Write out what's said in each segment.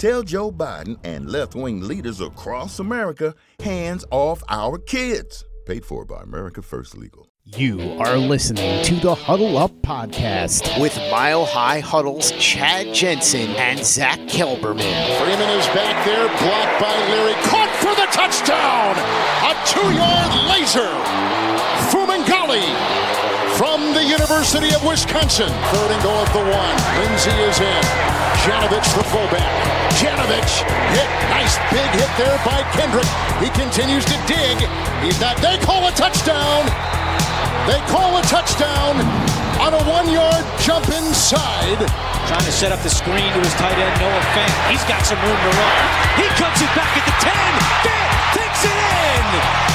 Tell Joe Biden and left wing leaders across America hands off our kids. Paid for by America First Legal. You are listening to the Huddle Up Podcast with Mile High Huddle's Chad Jensen and Zach Kelberman. Freeman is back there, blocked by Leary. Caught for the touchdown! A two yard laser! University of Wisconsin. Third and goal at the one. Lindsay is in. Janovich, the fullback. Janovich hit. Nice big hit there by Kendrick. He continues to dig. He's not. They call a touchdown. They call a touchdown on a one-yard jump inside. Trying to set up the screen to his tight end, Noah Fant. He's got some room to run. He cuts it back at the 10. Fant takes it in.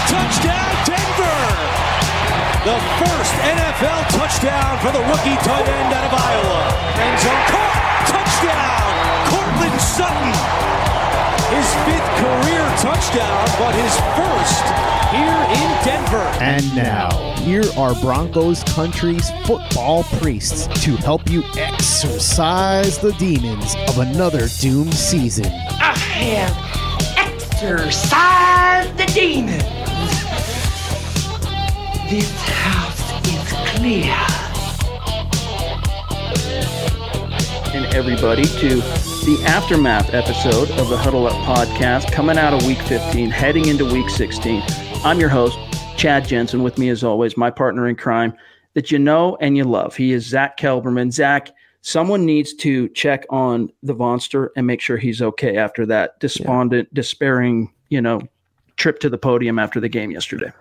Touchdown, Denver. The first NFL touchdown for the rookie tight end out of Iowa. End zone caught. Touchdown, Courtland Sutton. His fifth career touchdown, but his first here in Denver. And now, here are Broncos country's football priests to help you exorcise the demons of another doomed season. I have exorcised the demons. This house is clear. And everybody to the aftermath episode of the Huddle Up podcast coming out of week 15, heading into week 16. I'm your host, Chad Jensen. With me, as always, my partner in crime that you know and you love. He is Zach Kelberman. Zach, someone needs to check on the Vonster and make sure he's okay after that despondent, yeah. despairing, you know, trip to the podium after the game yesterday.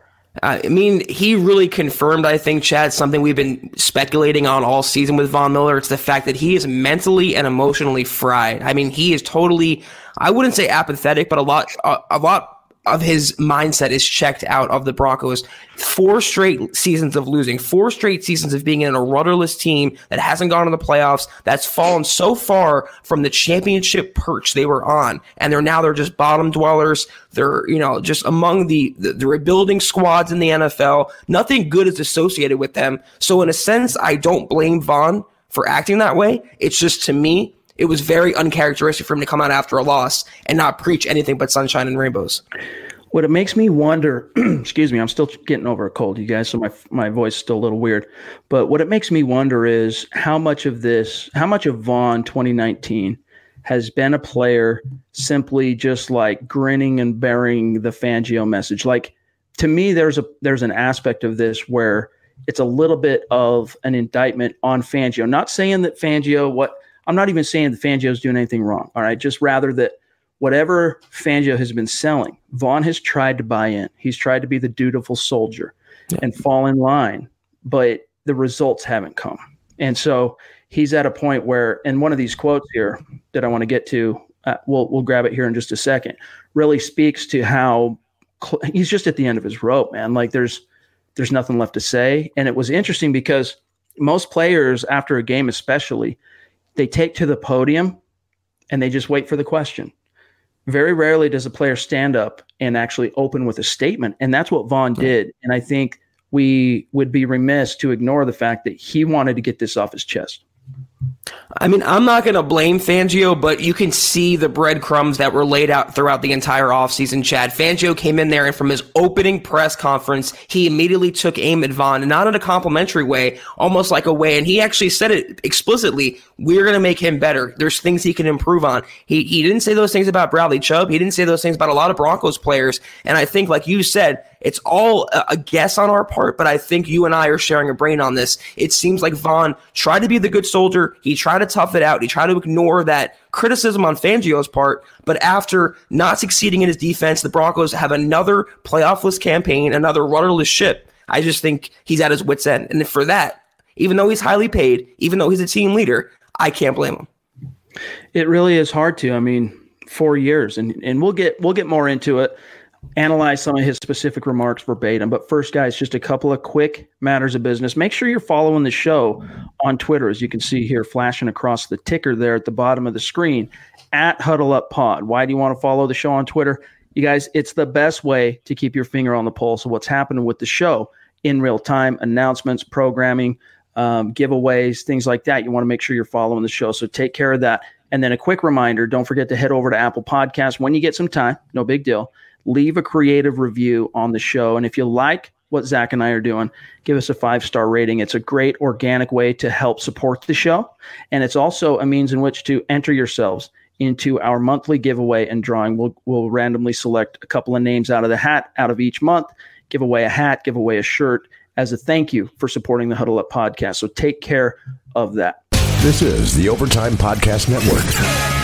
Uh, I mean, he really confirmed, I think, Chad, something we've been speculating on all season with Von Miller. It's the fact that he is mentally and emotionally fried. I mean, he is totally, I wouldn't say apathetic, but a lot, a, a lot of his mindset is checked out of the Broncos. Four straight seasons of losing, four straight seasons of being in a rudderless team that hasn't gone to the playoffs, that's fallen so far from the championship perch they were on. And they're now they're just bottom dwellers. They're, you know, just among the, the, the rebuilding squads in the NFL. Nothing good is associated with them. So in a sense, I don't blame Von for acting that way. It's just to me, it was very uncharacteristic for him to come out after a loss and not preach anything but sunshine and rainbows. What it makes me wonder, excuse me, I'm still getting over a cold, you guys, so my my voice is still a little weird. But what it makes me wonder is how much of this, how much of Von 2019 has been a player simply just like grinning and bearing the Fangio message. Like to me, there's a there's an aspect of this where it's a little bit of an indictment on Fangio. Not saying that Fangio what I'm not even saying that Fangio's doing anything wrong. All right. Just rather that whatever Fangio has been selling, Von has tried to buy in. He's tried to be the dutiful soldier. yeah. and fall in line, but the results haven't come. And so he's at a point where, and one of these quotes here that I want to get to, uh, we'll we'll grab it here in just a second, really speaks to how cl- he's just at the end of his rope, man. Like there's there's nothing left to say. And it was interesting because most players after a game, especially, they take to the podium and they just wait for the question. Very rarely does a player stand up and actually open with a statement. And that's what Von did. And I think we would be remiss to ignore the fact that he wanted to get this off his chest. I mean, I'm not going to blame Fangio, but you can see the breadcrumbs that were laid out throughout the entire offseason, Chad. Fangio came in there, and from his opening press conference, he immediately took aim at Von, not in a complimentary way, almost like a way, and he actually said it explicitly we're going to make him better. There's things he can improve on. He, he didn't say those things about Bradley Chubb. He didn't say those things about a lot of Broncos players. And I think, like you said, it's all a guess on our part, but I think you and I are sharing a brain on this. It seems like Von tried to be the good soldier. He tried to tough it out. He tried to ignore that criticism on Fangio's part. But after not succeeding in his defense, the Broncos have another playoffless campaign, another rudderless ship. I just think he's at his wits' end. And for that, even though he's highly paid, even though he's a team leader, I can't blame him. It really is hard to. I mean, four years, and and we'll get we'll get more into it analyze some of his specific remarks verbatim. But first, guys, just a couple of quick matters of business. Make sure you're following the show on Twitter, as you can see here flashing across the ticker there at the bottom of the screen at Huddle Up Pod. Why do you want to follow the show on Twitter? You guys, it's the best way to keep your finger on the pulse of what's happening with the show in real time, announcements, programming, um, giveaways, things like that. You want to make sure you're following the show. So take care of that. And then a quick reminder don't forget to head over to Apple Podcasts when you get some time. No big deal leave a creative review on the show. And if you like what Zach and I are doing, give us a five star rating. It's a great organic way to help support the show. And it's also a means in which to enter yourselves into our monthly giveaway and drawing. We'll, we'll randomly select a couple of names out of the hat out of each month, give away a hat, give away a shirt as a thank you for supporting the Huddle Up podcast. So take care of that. This is the Overtime Podcast Network.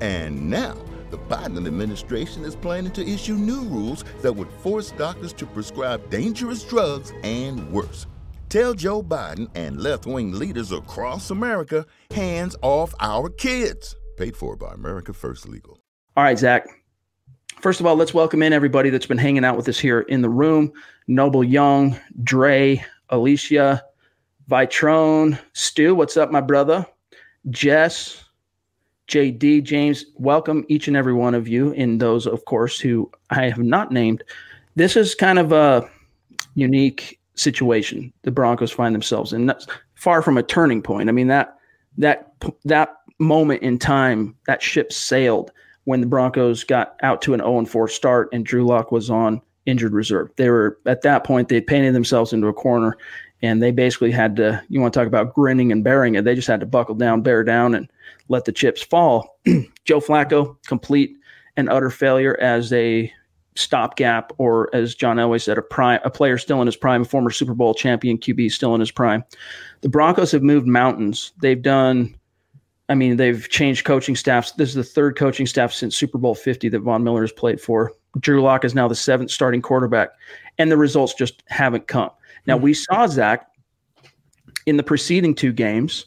And now, the Biden administration is planning to issue new rules that would force doctors to prescribe dangerous drugs and worse. Tell Joe Biden and left wing leaders across America hands off our kids. Paid for by America First Legal. All right, Zach. First of all, let's welcome in everybody that's been hanging out with us here in the room Noble Young, Dre, Alicia, Vitrone, Stu. What's up, my brother? Jess, JD, James. Welcome each and every one of you, and those, of course, who I have not named. This is kind of a unique situation the Broncos find themselves in. That's far from a turning point. I mean that that that moment in time, that ship sailed when the Broncos got out to an 0 4 start and Drew Lock was on injured reserve. They were at that point they painted themselves into a corner, and they basically had to. You want to talk about grinning and bearing it? They just had to buckle down, bear down, and let the chips fall. Joe Flacco, complete and utter failure as a stopgap, or as John Elway said, a prime, a player still in his prime, a former Super Bowl champion QB still in his prime. The Broncos have moved mountains. They've done. I mean, they've changed coaching staffs. This is the third coaching staff since Super Bowl 50 that Von Miller has played for. Drew Lock is now the seventh starting quarterback, and the results just haven't come. Now, hmm. we saw Zach in the preceding two games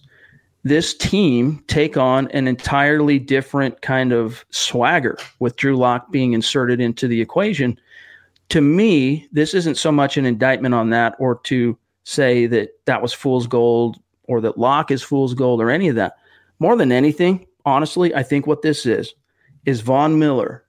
this team take on an entirely different kind of swagger with Drew Lock being inserted into the equation. To me, this isn't so much an indictment on that or to say that that was fool's gold or that Lock is fool's gold or any of that. More than anything, honestly, I think what this is is Von Miller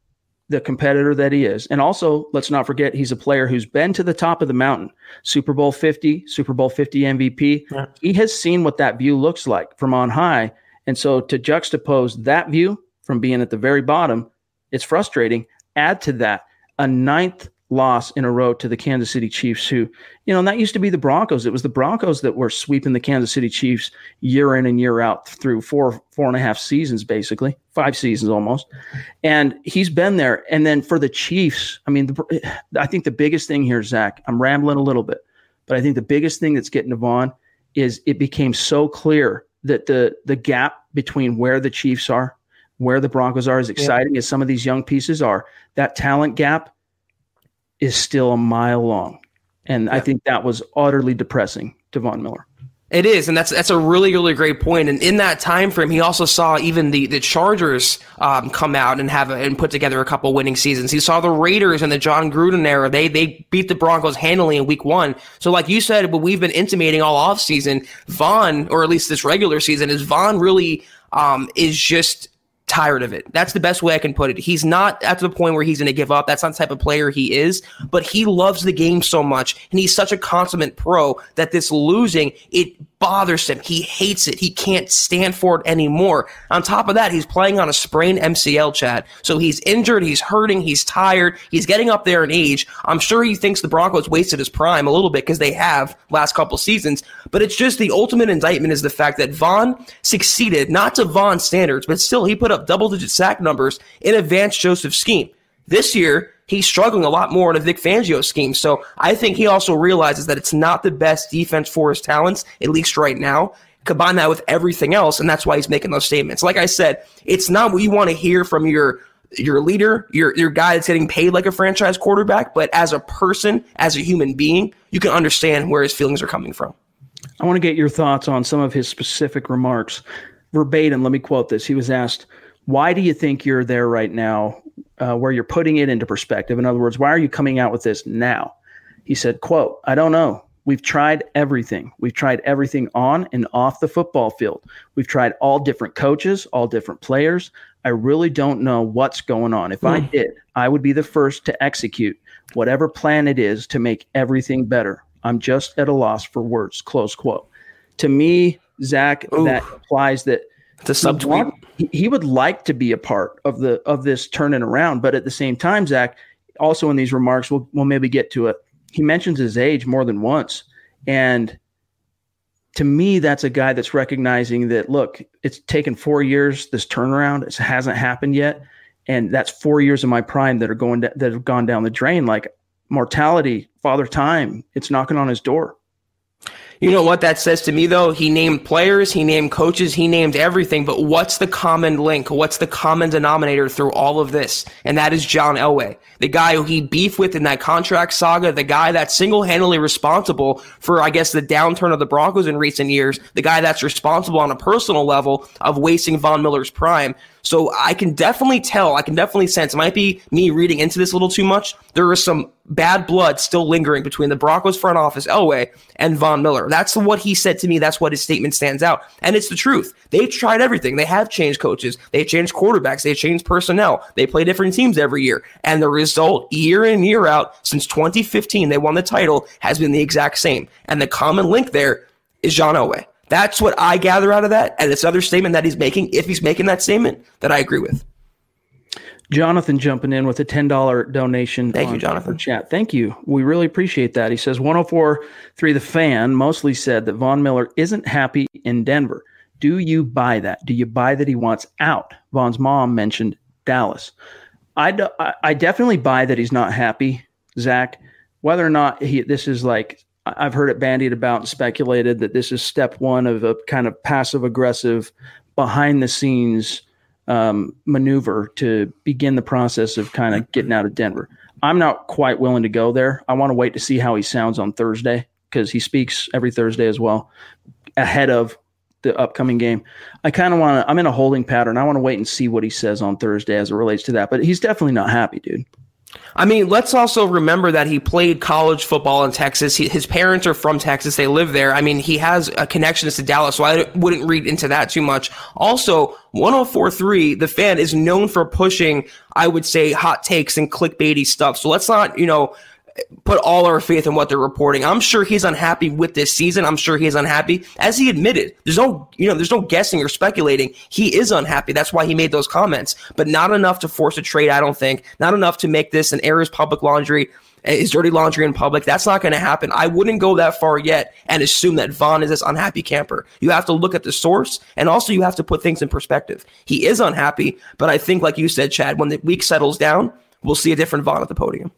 the competitor that he is. And also, let's not forget, he's a player who's been to the top of the mountain Super Bowl 50, Super Bowl 50 MVP. Yeah. He has seen what that view looks like from on high. And so, to juxtapose that view from being at the very bottom, it's frustrating. Add to that a ninth loss in a row to the Kansas City Chiefs, who, you know, and that used to be the Broncos. It was the Broncos that were sweeping the Kansas City Chiefs year in and year out through four, four and a half seasons, basically, five seasons almost. And he's been there. And then for the Chiefs, I mean, the, I think the biggest thing here, Zach, I'm rambling a little bit, but I think the biggest thing that's getting to Von is it became so clear that the the gap between where the Chiefs are, where the Broncos are, as exciting yeah. as some of these young pieces are, that talent gap is still a mile long. And yeah. I think that was utterly depressing to Von Miller. It is, and that's that's a really really great point. And in that time frame, he also saw even the the Chargers um, come out and have a, and put together a couple winning seasons. He saw the Raiders in the Jon Gruden era. They they beat the Broncos handily in Week One. So, like you said, what we've been intimating all off season, Von, or at least this regular season, is Von really um, is just tired of it. That's the best way I can put it. He's not at the point where he's going to give up. That's not the type of player he is, but he loves the game so much and he's such a consummate pro that this losing, it bothers him. He hates it. He can't stand for it anymore. On top of that, he's playing on a sprained MCL, Chad. So he's injured, he's hurting, he's tired, he's getting up there in age. I'm sure he thinks the Broncos wasted his prime a little bit because they have last couple seasons. But it's just the ultimate indictment is the fact that Von succeeded, not to Von's standards, but still he put up double digit sack numbers in a Vance Joseph scheme. This year, he's struggling a lot more in a Vic Fangio scheme. So I think he also realizes that it's not the best defense for his talents, at least right now. Combine that with everything else, and that's why he's making those statements. Like I said, it's not what you want to hear from your your leader, your your guy that's getting paid like a franchise quarterback, but as a person, as a human being, you can understand where his feelings are coming from. I want to get your thoughts on some of his specific remarks. Verbatim, let me quote this. He was asked, why do you think you're there right now uh, where you're putting it into perspective. In other words why are you coming out with this now? He said quote i don't know. We've tried everything. We've tried everything on and off the football field. We've tried all different coaches all different players. I really don't know what's going on. If mm. i hmm. did i would be the first to execute whatever plan it is to make everything better. I'm just at a loss for words. Close quote. To me zach Oof. that implies that the subtweet. He, he would like to be a part of the of this turning around, but at the same time, Zach, also in these remarks, we'll we'll maybe get to it. He mentions his age more than once, and to me, that's a guy that's recognizing that look, it's taken four years. This turnaround it hasn't happened yet, and that's four years of my prime that are going that have gone down the drain. Like mortality, father time, it's knocking on his door. You know what that says to me, though? He named players, he named coaches, he named everything. But what's the common link? What's the common denominator through all of this? And that is John Elway, the guy who he beefed with in that contract saga, the guy that's single handedly responsible for, I guess, the downturn of the Broncos in recent years, the guy that's responsible on a personal level of wasting Von Miller's prime. So I can definitely tell, I can definitely sense, it might be me reading into this a little too much. There is some bad blood still lingering between the Broncos front office, Elway, and Von Miller. That's what he said to me. That's what his statement stands out. And it's the truth. They've tried everything. They have changed coaches. They've changed quarterbacks. They've changed personnel. They play different teams every year. And the result, year in, year out, since 2015, they won the title, has been the exact same. And the common link there is John Elway. That's what I gather out of that. And it's another statement that he's making, if he's making that statement, that I agree with. Jonathan jumping in with a ten dollar donation. Thank you, Jonathan. Chat. Thank you. We really appreciate that. He says 104.3 The fan mostly said that Von Miller isn't happy in Denver. Do you buy that? Do you buy that he wants out? Von's mom mentioned Dallas. I, do, I, I definitely buy that he's not happy, Zach. Whether or not he this is like I've heard it bandied about and speculated that this is step one of a kind of passive aggressive, behind the scenes um, maneuver to begin the process of kind of getting out of Denver. I'm not quite willing to go there. I want to wait to see how he sounds on Thursday because he speaks every Thursday as well ahead of the upcoming game. I kind of want to, I'm in a holding pattern. I want to wait and see what he says on Thursday as it relates to that. But he's definitely not happy, dude. I mean, let's also remember that he played college football in Texas. He, his parents are from Texas. They live there. I mean, he has a connection to Dallas, so I wouldn't read into that too much. Also, 1043, the fan is known for pushing, I would say, hot takes and clickbaity stuff. So let's not, you know, put all our faith in what they're reporting. I'm sure he's unhappy with this season. I'm sure he's unhappy, as he admitted. There's no, you know, there's no guessing or speculating. He is unhappy. That's why he made those comments, but not enough to force a trade. I don't think. Not enough to make this an air public laundry, eh, his dirty laundry in public. That's not going to happen. I wouldn't go that far yet and assume that Von is this unhappy camper. You have to look at the source, and also you have to put things in perspective. He is unhappy, but I think, like you said, Chad, when the week settles down, we'll see a different Von at the podium.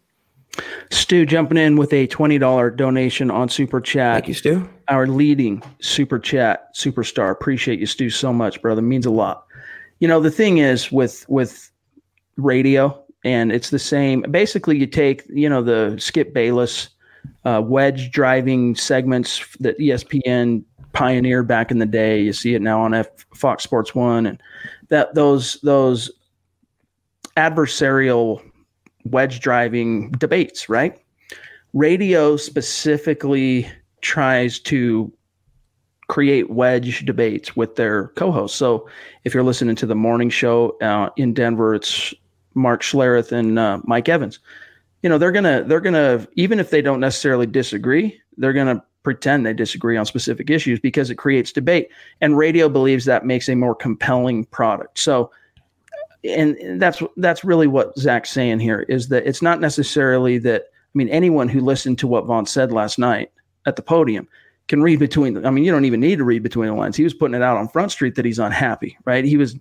Stu jumping in with a $20 donation on Super Chat. Thank you, Stu. Our leading Super Chat superstar. Appreciate you, Stu, so much, brother. Means a lot. You know, the thing is with with radio, and it's the same. Basically, you take, you know, the Skip Bayless uh, wedge driving segments that ESPN pioneered back in the day. You see it now on F- Fox Sports One, and that those those adversarial wedge driving debates, right? Radio specifically tries to create wedge debates with their co-hosts. So if you're listening to the morning show uh, in Denver, it's Mark Schlereth and uh, Mike Evans. You know, they're gonna they're gonna even if they don't necessarily disagree, they're gonna pretend they disagree on specific issues because it creates debate. And radio believes that makes a more compelling product. So and that's that's really what Zach's saying here is that it's not necessarily that I mean anyone who listened to what Von said last night at the podium can read between the, I mean you don't even need to read between the lines. He was putting it out on Front Street that he's unhappy, right? He was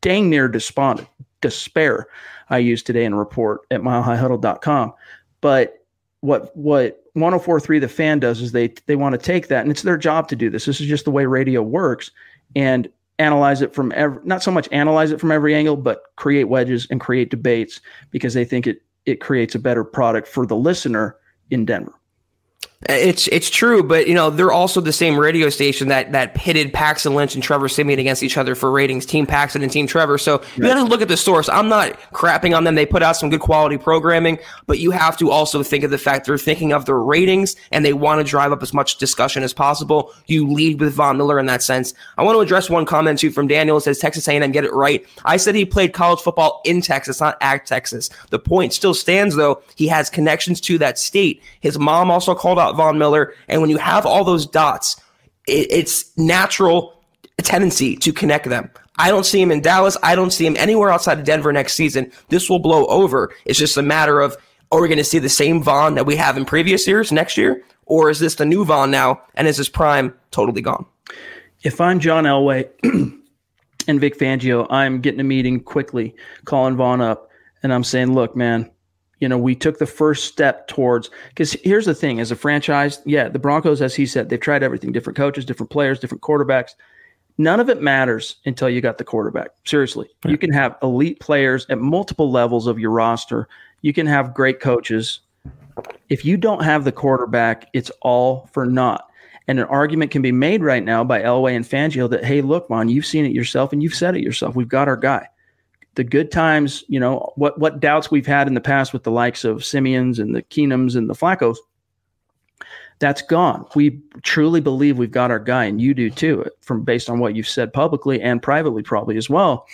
dang near despondent, despair. I used today in a report at milehighhuddle.com. But what what 1043 the fan does is they they want to take that and it's their job to do this. This is just the way radio works and analyze it from every, not so much analyze it from every angle, but create wedges and create debates because they think it it creates a better product for the listener in Denver. It's it's true, but you know they're also the same radio station that that pitted Paxton Lynch and Trevor Siemian against each other for ratings, Team Paxton and Team Trevor. So you got to look at the source. I'm not crapping on them; they put out some good quality programming, but you have to also think of the fact they're thinking of their ratings and they want to drive up as much discussion as possible. You lead with Von Miller in that sense. I want to address one comment too from Daniel. It says Texas A&M get it right. I said he played college football in Texas, not at Texas. The point still stands though. He has connections to that state. His mom also called out Von Miller. And when you have all those dots, it, it's natural tendency to connect them. I don't see him in Dallas. I don't see him anywhere outside of Denver next season. This will blow over. It's just a matter of are we going to see the same Von that we have in previous years next year? Or is this the new Von now? And is his prime totally gone? If I'm John Elway and Vic Fangio, I'm getting a meeting quickly, calling Von up, and I'm saying, look, man, you know, we took the first step towards because here's the thing as a franchise, yeah, the Broncos, as he said, they've tried everything different coaches, different players, different quarterbacks. None of it matters until you got the quarterback. Seriously, you can have elite players at multiple levels of your roster. You can have great coaches. If you don't have the quarterback, it's all for naught. And an argument can be made right now by Elway and Fangio that, hey, look, man, you've seen it yourself and you've said it yourself. We've got our guy the good times, you know, what what doubts we've had in the past with the likes of Siemians and the Keenums and the Flaccos, that's gone. We truly believe we've got our guy, and you do too, from based on what you've said publicly and privately, probably as well.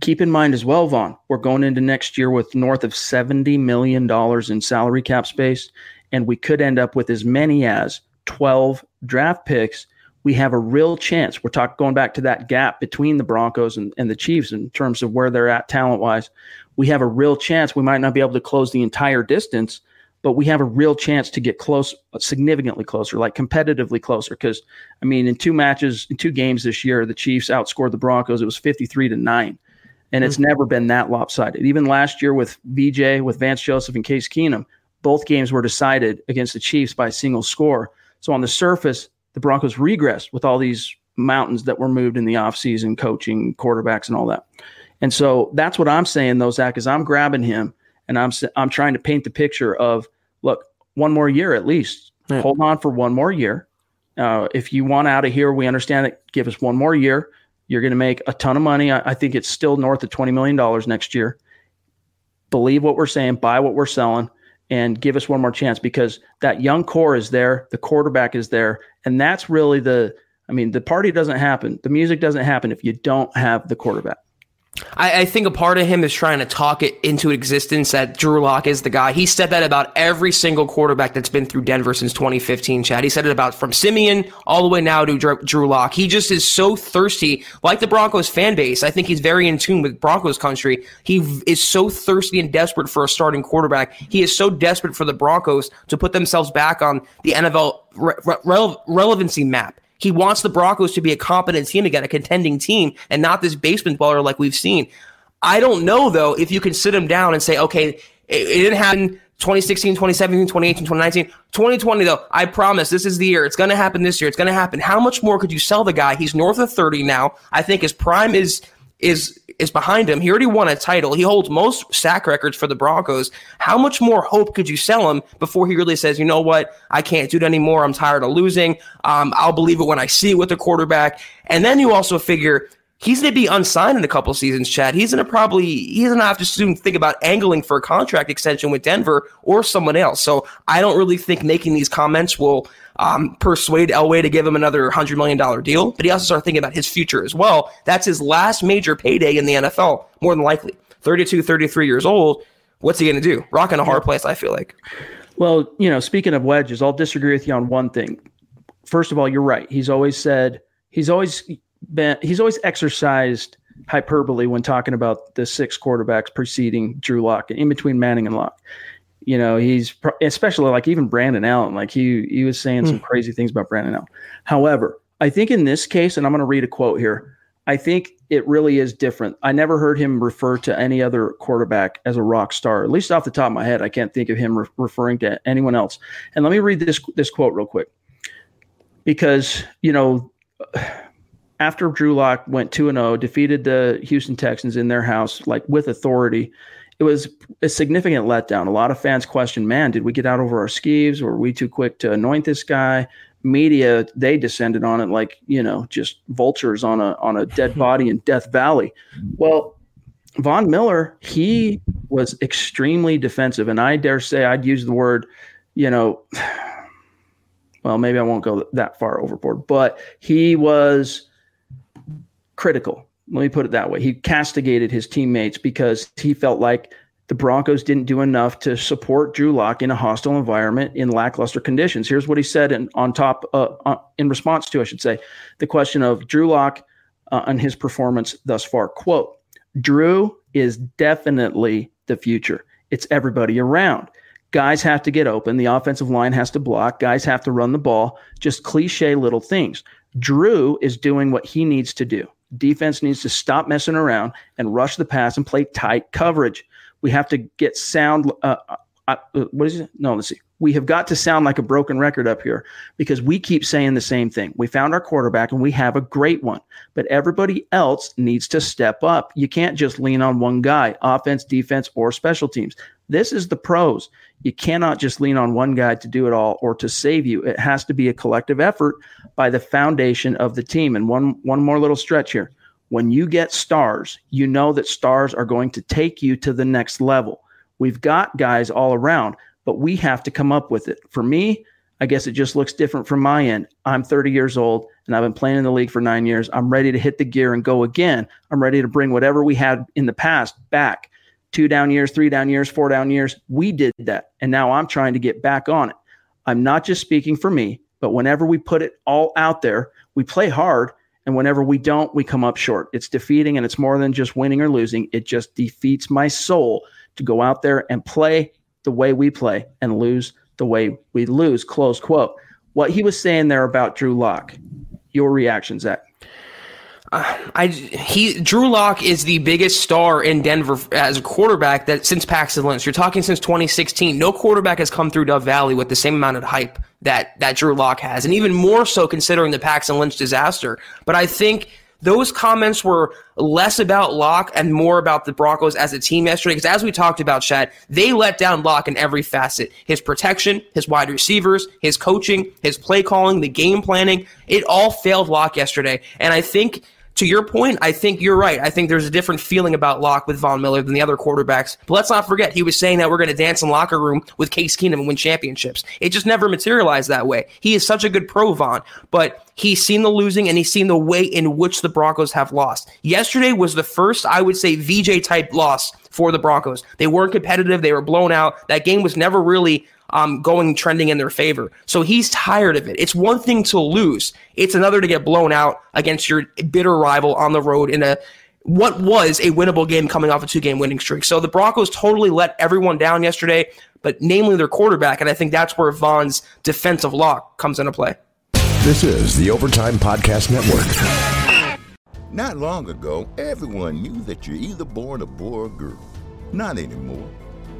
Keep in mind as well, Von, we're going into next year with north of $70 million in salary cap space, and we could end up with as many as 12 draft picks we have a real chance. We're talking going back to that gap between the Broncos and, and the Chiefs in terms of where they're at talent wise. We have a real chance. We might not be able to close the entire distance, but we have a real chance to get close, significantly closer, like competitively closer. Because I mean, in two matches, in two games this year, the Chiefs outscored the Broncos. It was fifty-three to nine, and it's mm-hmm. never been that lopsided. Even last year with VJ, with Vance Joseph and Case Keenum, both games were decided against the Chiefs by a single score. So on the surface, the Broncos regressed with all these mountains that were moved in the offseason, coaching, quarterbacks, and all that. And so that's what I'm saying, though, Zach, is I'm grabbing him and I'm I'm trying to paint the picture of look, one more year at least. Yeah. Hold on for one more year. Uh, if you want out of here, we understand it. Give us one more year. You're going to make a ton of money. I, I think it's still north of $20 million next year. Believe what we're saying, buy what we're selling, and give us one more chance because that young core is there. The quarterback is there. And that's really the, I mean, the party doesn't happen. The music doesn't happen if you don't have the quarterback. I, I, think a part of him is trying to talk it into existence that Drew Lock is the guy. He said that about every single quarterback that's been through Denver since 2015, Chad. He said it about from Siemian all the way now to Drew, Lock. He just is so thirsty, like the Broncos fan base. I think he's very in tune with Broncos country. He is so thirsty and desperate for a starting quarterback. He is so desperate for the Broncos to put themselves back on the NFL re- re- relevancy map. He wants the Broncos to be a competent team again, a contending team, and not this basement dweller like we've seen. I don't know though if you can sit him down and say, okay, it, it didn't happen 2016, 2017, 2018, 2019, 2020 though. I promise this is the year. It's going to happen this year. It's going to happen. How much more could you sell the guy? He's north of 30 now. I think his prime is is is behind him. He already won a title. He holds most sack records for the Broncos. How much more hope could you sell him before he really says, you know what, I can't do it anymore. I'm tired of losing. Um, I'll believe it when I see it with the quarterback. And then you also figure he's going to be unsigned in a couple seasons, Chad. He's going to probably he's going to have to soon think about angling for a contract extension with Denver or someone else. So I don't really think making these comments will um, persuade Elway to give him another $100 million deal, but he also started thinking about his future as well. That's his last major payday in the NFL, more than likely. 32, 33 years old. What's he going to do? Rocking a hard place, I feel like. Well, you know, speaking of wedges, I'll disagree with you on one thing. First of all, you're right. He's always said, he's always been, he's always exercised hyperbole when talking about the six quarterbacks preceding Drew Lock, and in between Manning and Lock you know, he's especially like even Brandon Allen, like he he was saying some hmm. crazy things about Brandon Allen. However, I think in this case, and I'm going to read a quote here. I think it really is different. I never heard him refer to any other quarterback as a rock star. At least off the top of my head, I can't think of him re- referring to anyone else. And let me read this this quote real quick, because you know, after Drew Lock went two and zero, oh, defeated the Houston Texans in their house like with authority it was a significant letdown. A lot of fans questioned, man, did we get out over our skis? Were we too quick to anoint this guy? Media, they descended on it like, you know, just vultures on a on a dead body in Death Valley. Well, Von Miller, he was extremely defensive. And I dare say I'd use the word, you know, well, maybe I won't go that far overboard, but he was critical let me put it that way. He castigated his teammates because he felt like the Broncos didn't do enough to support Drew Lock in a hostile environment in lackluster conditions. Here's what he said in, on top, uh, uh, in response to, I should say, the question of Drew Lock uh, and his performance thus far. Quote, Drew is definitely the future. It's everybody around. Guys have to get open. The offensive line has to block. Guys have to run the ball. Just cliche little things. Drew is doing what he needs to do. Defense needs to stop messing around and rush the pass and play tight coverage. We have to get sound. Uh, uh, uh, what is it? No, let's see. We have got to sound like a broken record up here because we keep saying the same thing. We found our quarterback and we have a great one, but everybody else needs to step up. You can't just lean on one guy, offense, defense, or special teams. This is the pros. You cannot just lean on one guy to do it all or to save you. It has to be a collective effort by the foundation of the team. And one one more little stretch here. When you get stars, you know that stars are going to take you to the next level. We've got guys all around, but we have to come up with it. For me, I guess it just looks different from my end. I'm 30 years old and I've been playing in the league for nine years. I'm ready to hit the gear and go again. I'm ready to bring whatever we had in the past back two down years, three down years, four down years. We did that. And now I'm trying to get back on it. I'm not just speaking for me. But whenever we put it all out there, we play hard. And whenever we don't, we come up short. It's defeating and it's more than just winning or losing. It just defeats my soul to go out there and play the way we play and lose the way we lose. Close quote. What he was saying there about Drew Lock, your reaction, Zach? I he Drew Lock is the biggest star in Denver as a quarterback that since Paxton Lynch. You're talking since 2016. No quarterback has come through Dove Valley with the same amount of hype that that Drew Lock has, and even more so considering the Paxton Lynch disaster. But I think those comments were less about Lock and more about the Broncos as a team yesterday. Because as we talked about, Chad, they let down Lock in every facet his protection, his wide receivers, his coaching, his play calling, the game planning. It all failed Lock yesterday. And I think to your point, I think you're right. I think there's a different feeling about Lock with Von Miller than the other quarterbacks. But let's not forget, he was saying that we're going to dance in locker room with Case Keenum and win championships. It just never materialized that way. He is such a good pro, Von, but he's seen the losing and he's seen the way in which the Broncos have lost. Yesterday was the first, I would say, VJ type loss for the Broncos. They weren't competitive. They were blown out. That game was never really um, going trending in their favor. So he's tired of it. It's one thing to lose; it's another to get blown out against your bitter rival on the road in a what was a winnable game coming off a two game winning streak. So the Broncos totally let everyone down yesterday, but namely their quarterback, and I think that's where Von's defensive lock comes into play. This is the Overtime Podcast Network. Not long ago, everyone knew that you're either born a boy or girl. Not anymore.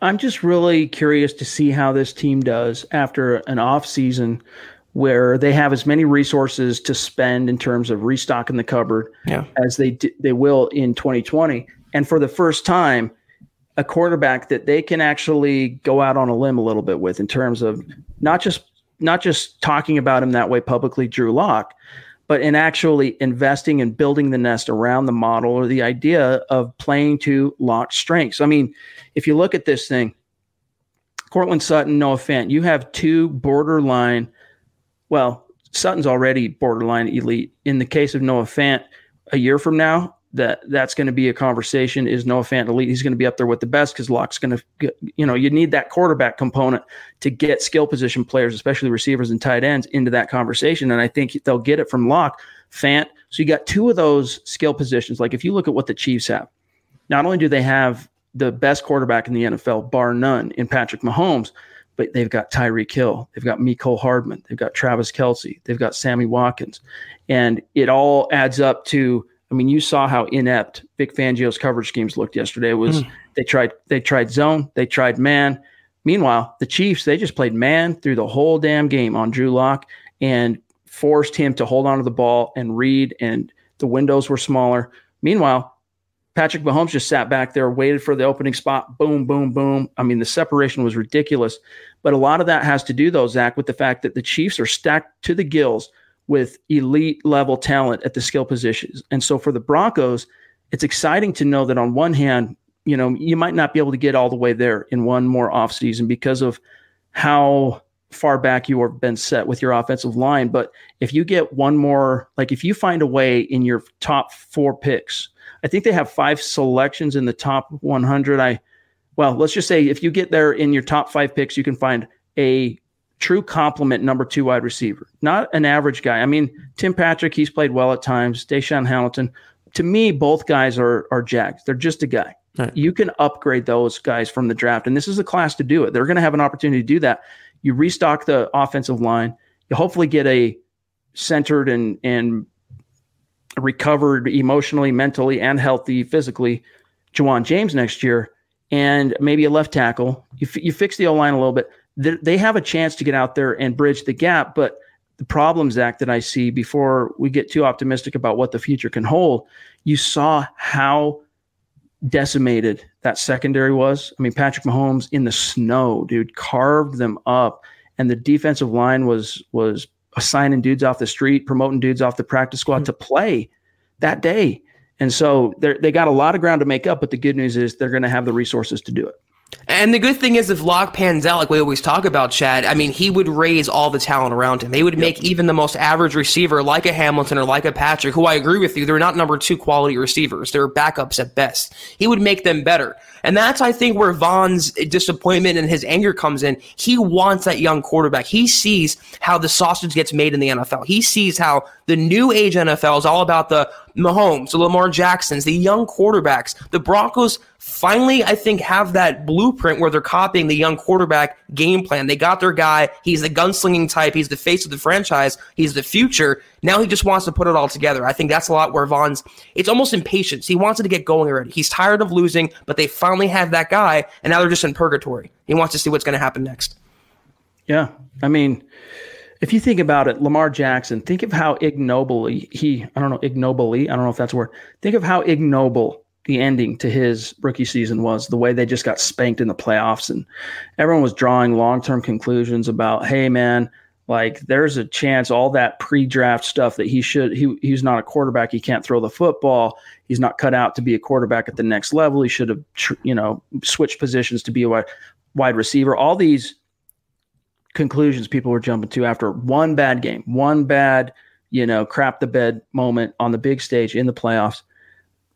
I'm just really curious to see how this team does after an off season where they have as many resources to spend in terms of restocking the cupboard Yeah. as they d- they will in 2020 and for the first time a quarterback that they can actually go out on a limb a little bit with in terms of not just not just talking about him that way publicly Drew Lock but in actually investing and building the nest around the model or the idea of playing to Lock's strengths. I mean, if you look at this thing, Courtland Sutton, Noah Fant, you have two borderline. Well, Sutton's already borderline elite. In the case of Noah Fant, a year from now, that that's going to be a conversation. Is Noah Fant elite? He's going to be up there with the best because Lock's going to, you know, you need that quarterback component to get skill position players, especially receivers and tight ends, into that conversation. And I think they'll get it from Locke, Fant. So you got two of those skill positions. Like if you look at what the Chiefs have, not only do they have the best quarterback in the NFL, bar none, in Patrick Mahomes, but they've got Tyreek Hill, they've got Mecole Hardman, they've got Travis Kelce, they've got Sammy Watkins, and it all adds up to. I mean, you saw how inept Vic Fangio's coverage schemes looked yesterday. It was hmm. they tried they tried zone, they tried man. Meanwhile, the Chiefs they just played man through the whole damn game on Drew Lock and forced him to hold on to the ball and read. And the windows were smaller. Meanwhile, Patrick Mahomes just sat back there, waited for the opening spot. Boom, boom, boom. I mean, the separation was ridiculous. But a lot of that has to do, though, Zach, with the fact that the Chiefs are stacked to the gills with elite level talent at the skill positions. And so for the Broncos, it's exciting to know that on one hand, you know, you might not be able to get all the way there in one more offseason because of how far back you have been set with your offensive line. But if you get one more, like if you find a way in your top four picks, I think they have five selections in the top 100. I, well, let's just say if you get there in your top five picks, you can find a true complement number two wide receiver, not an average guy. I mean, Tim Patrick, he's played well at times. DaeSean Hamilton, to me, both guys are are jags. They're just a guy. Right. You can upgrade those guys from the draft, and this is a class to do it. They're going to have an opportunity to do that. You restock the offensive line. You hopefully get a centered and and recovered emotionally, mentally, and healthy physically, Ja'Wuan James next year, and maybe a left tackle. You, f- you fix the O line a little bit. They, have a chance to get out there and bridge the gap. But the problem, Zach, that I see before we get too optimistic about what the future can hold, you saw how decimated that secondary was. I mean, Patrick Mahomes in the snow, dude, carved them up, and the defensive line was was assigning dudes off the street, promoting dudes off the practice squad mm-hmm. to play that day. And so they got a lot of ground to make up, but the good news is they're going to have the resources to do it. And the good thing is, if Lock pans out, like we always talk about, Chad, I mean, he would raise all the talent around him. They would make yep. even the most average receiver, like a Hamilton or like a Patrick, who I agree with you, they're not number two quality receivers. They're backups at best. He would make them better. And that's, I think, where Von's disappointment and his anger comes in. He wants that young quarterback. He sees how the sausage gets made in the NFL. He sees how the new age NFL is all about the Mahomes, the Lamar Jacksons, the young quarterbacks. The Broncos finally, I think, have that blueprint where they're copying the young quarterback game plan. They got their guy. He's the gunslinging type. He's the face of the franchise. He's the future. Now he just wants to put it all together. I think that's a lot where Von's, it's almost impatience. He wants it to get going already. He's tired of losing, but they finally have that guy, and now they're just in purgatory. He wants to see what's going to happen next. Yeah. I mean, if you think about it, Lamar Jackson, think of how ignobly he, I don't know, ignobly, I don't know if that's a word. Think of how ignoble the ending to his rookie season was, the way they just got spanked in the playoffs. And everyone was drawing long term conclusions about, hey, man, like there's a chance all that pre-draft stuff that he should he he's not a quarterback he can't throw the football he's not cut out to be a quarterback at the next level he should have you know switched positions to be a wide, wide receiver all these conclusions people were jumping to after one bad game one bad you know crap the bed moment on the big stage in the playoffs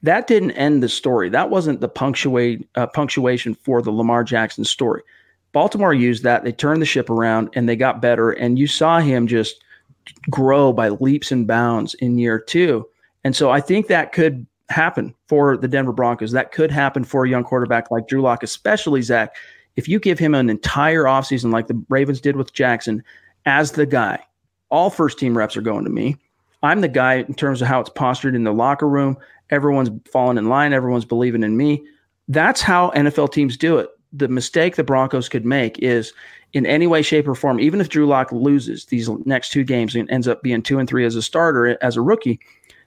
that didn't end the story that wasn't the punctuate uh, punctuation for the Lamar Jackson story Baltimore used that. They turned the ship around and they got better. And you saw him just grow by leaps and bounds in year two. And so I think that could happen for the Denver Broncos. That could happen for a young quarterback like Drew Lock, especially Zach. If you give him an entire offseason like the Ravens did with Jackson as the guy, all first team reps are going to me. I'm the guy in terms of how it's postured in the locker room. Everyone's falling in line, everyone's believing in me. That's how NFL teams do it the mistake the Broncos could make is in any way, shape, or form, even if Drew Lock loses these next two games and ends up being two and three as a starter, as a rookie,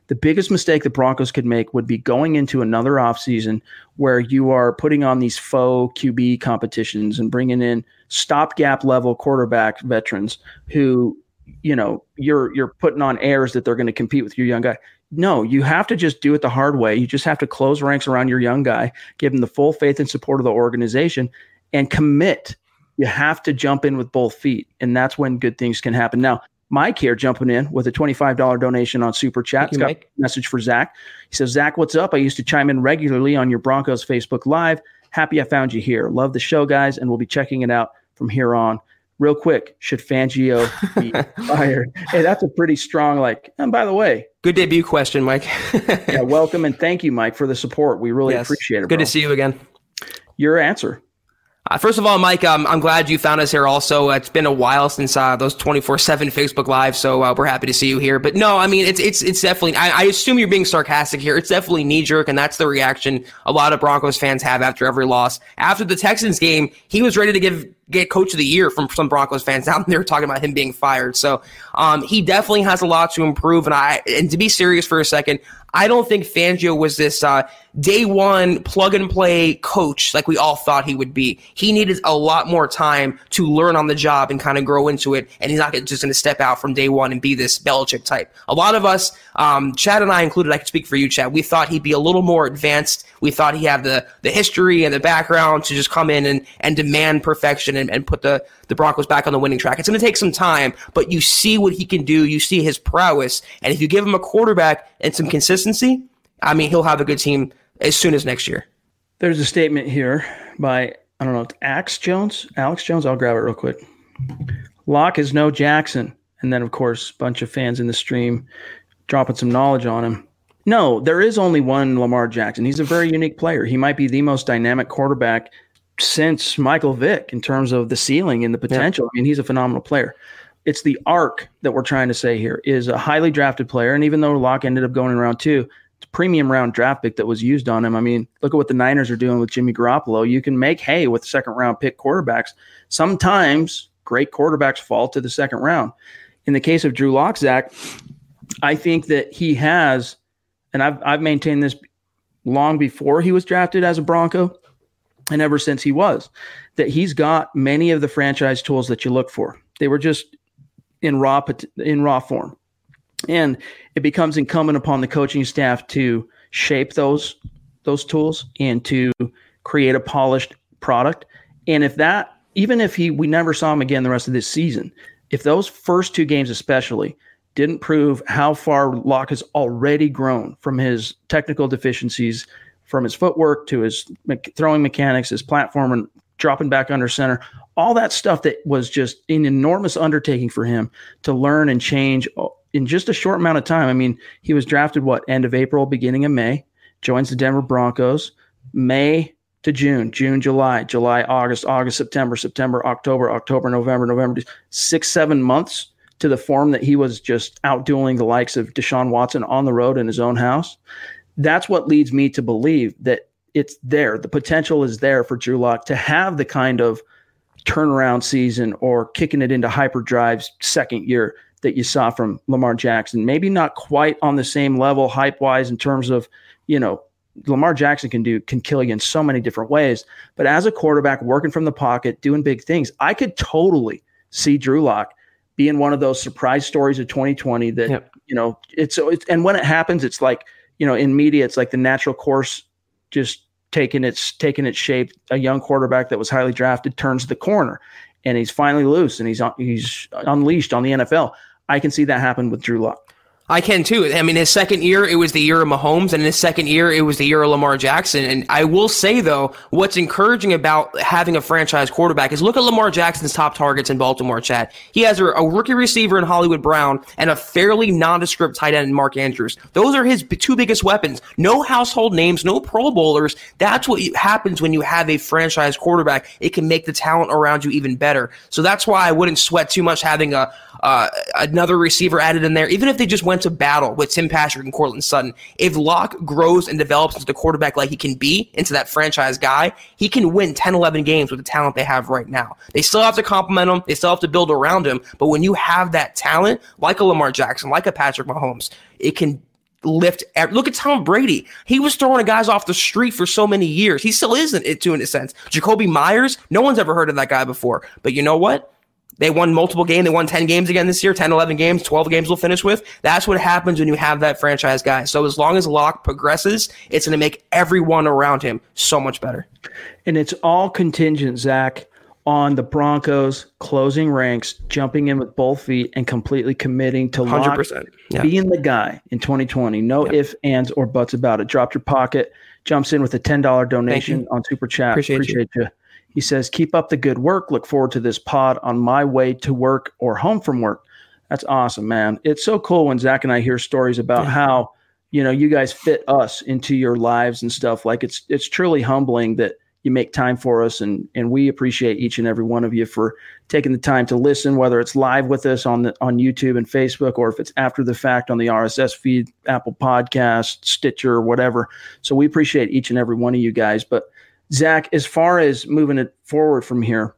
the biggest mistake the Broncos could make would be going into another offseason where you are putting on these faux QB competitions and bringing in stopgap level quarterback veterans who, you know, you're you're putting on airs that they're going to compete with your young guy. No, you have to just do it the hard way. You just have to close ranks around your young guy, give him the full faith and support of the organization, and commit. You have to jump in with both feet, and that's when good things can happen. Now, Mike here jumping in with a $25 donation on Super Chat. He's got a message for Zach. He says, Zach, what's up? I used to chime in regularly on your Broncos Facebook Live. Happy I found you here. Love the show, guys, and we'll be checking it out from here on real quick, should Fangio be fired? Hey, that's a pretty strong like. And by the way, good debut question, Mike. yeah, welcome and thank you, Mike, for the support. We really yes. appreciate it. Good bro. to see you again. Your answer. Uh, first of all, Mike, um, I'm glad you found us here. Also, it's been a while since uh, those 24/7 Facebook Live, so uh, we're happy to see you here. But no, I mean, it's it's it's definitely. I, I assume you're being sarcastic here. It's definitely knee jerk, and that's the reaction a lot of Broncos fans have after every loss. After the Texans game, he was ready to give get coach of the year from some Broncos fans down there talking about him being fired. So um, he definitely has a lot to improve. And I and to be serious for a second, I don't think Fangio was this uh, day one plug and play coach like we all thought he would be. He needed a lot more time to learn on the job and kind of grow into it. And he's not just going to step out from day one and be this Belichick type. A lot of us, um, Chad and I included, I can speak for you, Chad. We thought he'd be a little more advanced. We thought he had the the history and the background to just come in and, and demand perfection and, and put the, the Broncos back on the winning track. It's going to take some time, but you see what he can do. You see his prowess. And if you give him a quarterback and some consistency, I mean, he'll have a good team as soon as next year. There's a statement here by, I don't know, it's Axe Jones. Alex Jones. I'll grab it real quick. Lock is no Jackson. And then, of course, bunch of fans in the stream dropping some knowledge on him. No, there is only one Lamar Jackson. He's a very unique player. He might be the most dynamic quarterback since Michael Vick in terms of the ceiling and the potential. Yeah. I mean, he's a phenomenal player. It's the arc that we're trying to say here is a highly drafted player. And even though Lock ended up going in round two, it's a premium round draft pick that was used on him. I mean, look at what the Niners are doing with Jimmy Garoppolo. You can make hay with second round pick quarterbacks. Sometimes great quarterbacks fall to the second round. In the case of Drew Lock, Zach, I think that he has, and I've, I've maintained this long before he was drafted as a Bronco and ever since he was, that he's got many of the franchise tools that you look for. They were just in raw in raw form, and it becomes incumbent upon the coaching staff to shape those those tools and to create a polished product. And if that, even if he we never saw him again the rest of this season, if those first two games especially didn't prove how far Lock has already grown from his technical deficiencies from his footwork to his throwing mechanics, his platform and dropping back under center, all that stuff that was just an enormous undertaking for him to learn and change uh, in just a short amount of time. I mean, he was drafted what end of April, beginning of May, joins the Denver Broncos, May to June, June, July, July, August, August, September, September, October, October, November, November, six, seven months to the form that he was just outdueling the likes of Deshaun Watson on the road in his own house that's what leads me to believe that it's there. The potential is there for Drew Lock to have the kind of turnaround season or kicking it into hyperdrive's second year that you saw from Lamar Jackson. Maybe not quite on the same level hype wise in terms of, you know, Lamar Jackson can do can kill you in so many different ways. But as a quarterback working from the pocket, doing big things, I could totally see Drew Lock being one of those surprise stories of 2020 that yep. you know it's, it's and when it happens, it's like you know, in media, it's like the natural course just taking its taking its shape. A young quarterback that was highly drafted turns the corner, and he's finally loose and he's he's unleashed on the NFL. I can see that happen with Drew Lock. I can too. I mean, his second year, it was the year of Mahomes, and his second year, it was the year of Lamar Jackson. And I will say, though, what's encouraging about having a franchise quarterback is look at Lamar Jackson's top targets in Baltimore, Chad. He has a, a rookie receiver in Hollywood Brown and a fairly nondescript tight end in Mark Andrews. Those are his two biggest weapons. No household names, no Pro Bowlers. That's what happens when you have a franchise quarterback. It can make the talent around you even better. So that's why I wouldn't sweat too much having a, uh, another receiver added in there, even if they just went to battle with Tim Patrick and Courtland Sutton, if Lock grows and develops into the quarterback like he can be, into that franchise guy, he can win 10, 11 games with the talent they have right now. They still have to complement him, they still have to build around him, but when you have that talent, like a Lamar Jackson, like a Patrick Mahomes, it can lift. Look at Tom Brady. He was throwing guys off the street for so many years. He still isn't it too in a sense. Jakobi Meyers, no one's ever heard of that guy before. But you know what? They won multiple games. They won 10 games again this year, 10, 11 games, 12 games we'll finish with. That's what happens when you have that franchise guy. So as long as Lock progresses, it's going to make everyone around him so much better. And it's all contingent, Zach, on the Broncos closing ranks, jumping in with both feet, and completely committing to 100%. Yeah. being the guy in 2020. No ifs, ands, or buts about it. Dropped your pocket, jumps in with a $10 donation on Super Chat. Appreciate, Appreciate you. you. He says, Keep up the good work. Look forward to this pod on my way to work or home from work. That's awesome, man. It's so cool when Zach and I hear stories about yeah. how, you know, you guys fit us into your lives and stuff. Like it's it's truly humbling that you make time for us and and we appreciate each and every one of you for taking the time to listen, whether it's live with us on the on YouTube and Facebook or if it's after the fact on the RSS feed, Apple Podcast, Stitcher, or whatever. So we appreciate each and every one of you guys. But Zach, as far as moving it forward from here,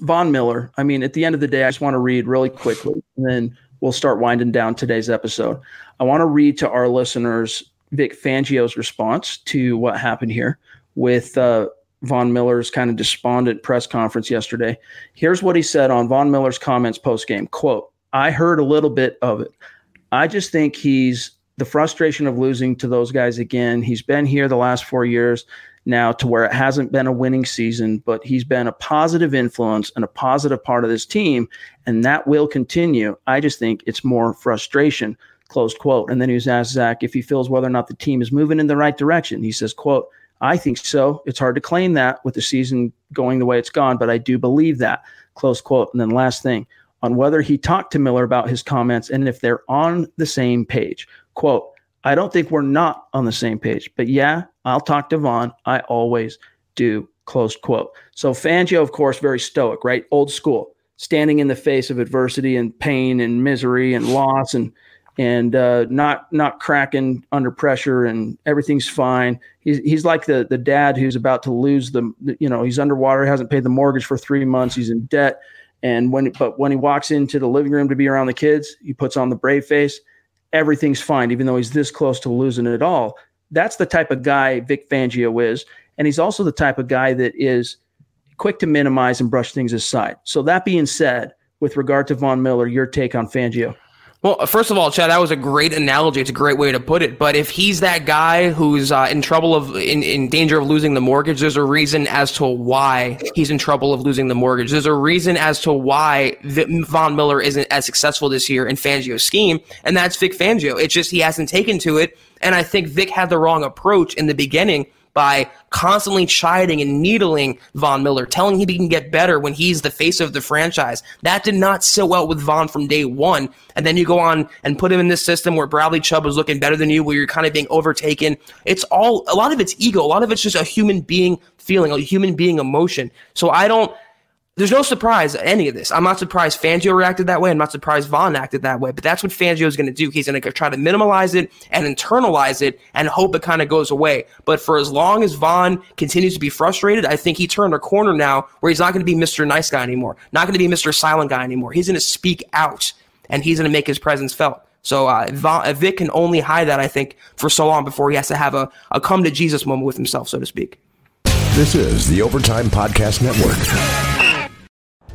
Von Miller. I mean, at the end of the day, I just want to read really quickly, and then we'll start winding down today's episode. I want to read to our listeners Vic Fangio's response to what happened here with uh, Von Miller's kind of despondent press conference yesterday. Here's what he said on Von Miller's comments post game. Quote, I heard a little bit of it. I just think he's the frustration of losing to those guys again. He's been here the last four years now to where it hasn't been a winning season, but he's been a positive influence and a positive part of this team, and that will continue. I just think it's more frustration. Closed quote. And then he was asked Zach if he feels whether or not the team is moving in the right direction. He says, quote, I think so. It's hard to claim that with the season going the way it's gone, but I do believe that. Close quote. And then last thing on whether he talked to Miller about his comments and if they're on the same page. Quote, I don't think we're not on the same page, but yeah, I'll talk to Von. I always do. Close quote. So Fangio, of course, very stoic, right? Old school, standing in the face of adversity and pain and misery and loss and and uh, not not cracking under pressure and everything's fine. He's he's like the the dad who's about to lose the you know he's underwater, hasn't paid the mortgage for three months, he's in debt, and when but when he walks into the living room to be around the kids, he puts on the brave face. Everything's fine, even though he's this close to losing it all. That's the type of guy Vic Fangio is, and he's also the type of guy that is quick to minimize and brush things aside. So that being said, with regard to Von Miller, your take on Fangio. Well, first of all, Chad, that was a great analogy. It's a great way to put it. But if he's that guy who's uh, in trouble of in, in danger of losing the mortgage, there's a reason as to why he's in trouble of losing the mortgage. There's a reason as to why Von Miller isn't as successful this year in Fangio's scheme, and that's Vic Fangio. It's just he hasn't taken to it, and I think Vic had the wrong approach in the beginning by constantly chiding and needling Von Miller, telling him he can get better when he's the face of the franchise. That did not sit well with Von from day one. And then you go on and put him in this system where Bradley Chubb was looking better than you, where you're kind of being overtaken. It's all, a lot of it's ego. A lot of it's just a human being feeling, a human being emotion. So I don't, there's no surprise at any of this. I'm not surprised Fangio reacted that way. I'm not surprised Von acted that way. But that's what Fangio is going to do. He's going to try to minimize it and internalize it and hope it kind of goes away. But for as long as Von continues to be frustrated, I think he turned a corner now where he's not going to be Mr. Nice Guy anymore, not going to be Mr. Silent Guy anymore. He's going to speak out and he's going to make his presence felt. So uh, Von, Vic can only hide that, I think, for so long before he has to have a, a come to Jesus moment with himself, so to speak. This is the Overtime Podcast Network.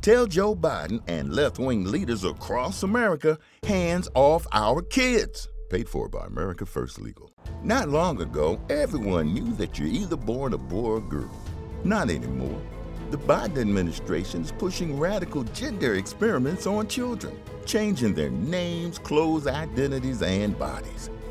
Tell Joe Biden and left wing leaders across America hands off our kids. Paid for by America First Legal. Not long ago, everyone knew that you're either born a boy or girl. Not anymore. The Biden administration is pushing radical gender experiments on children, changing their names, clothes, identities, and bodies.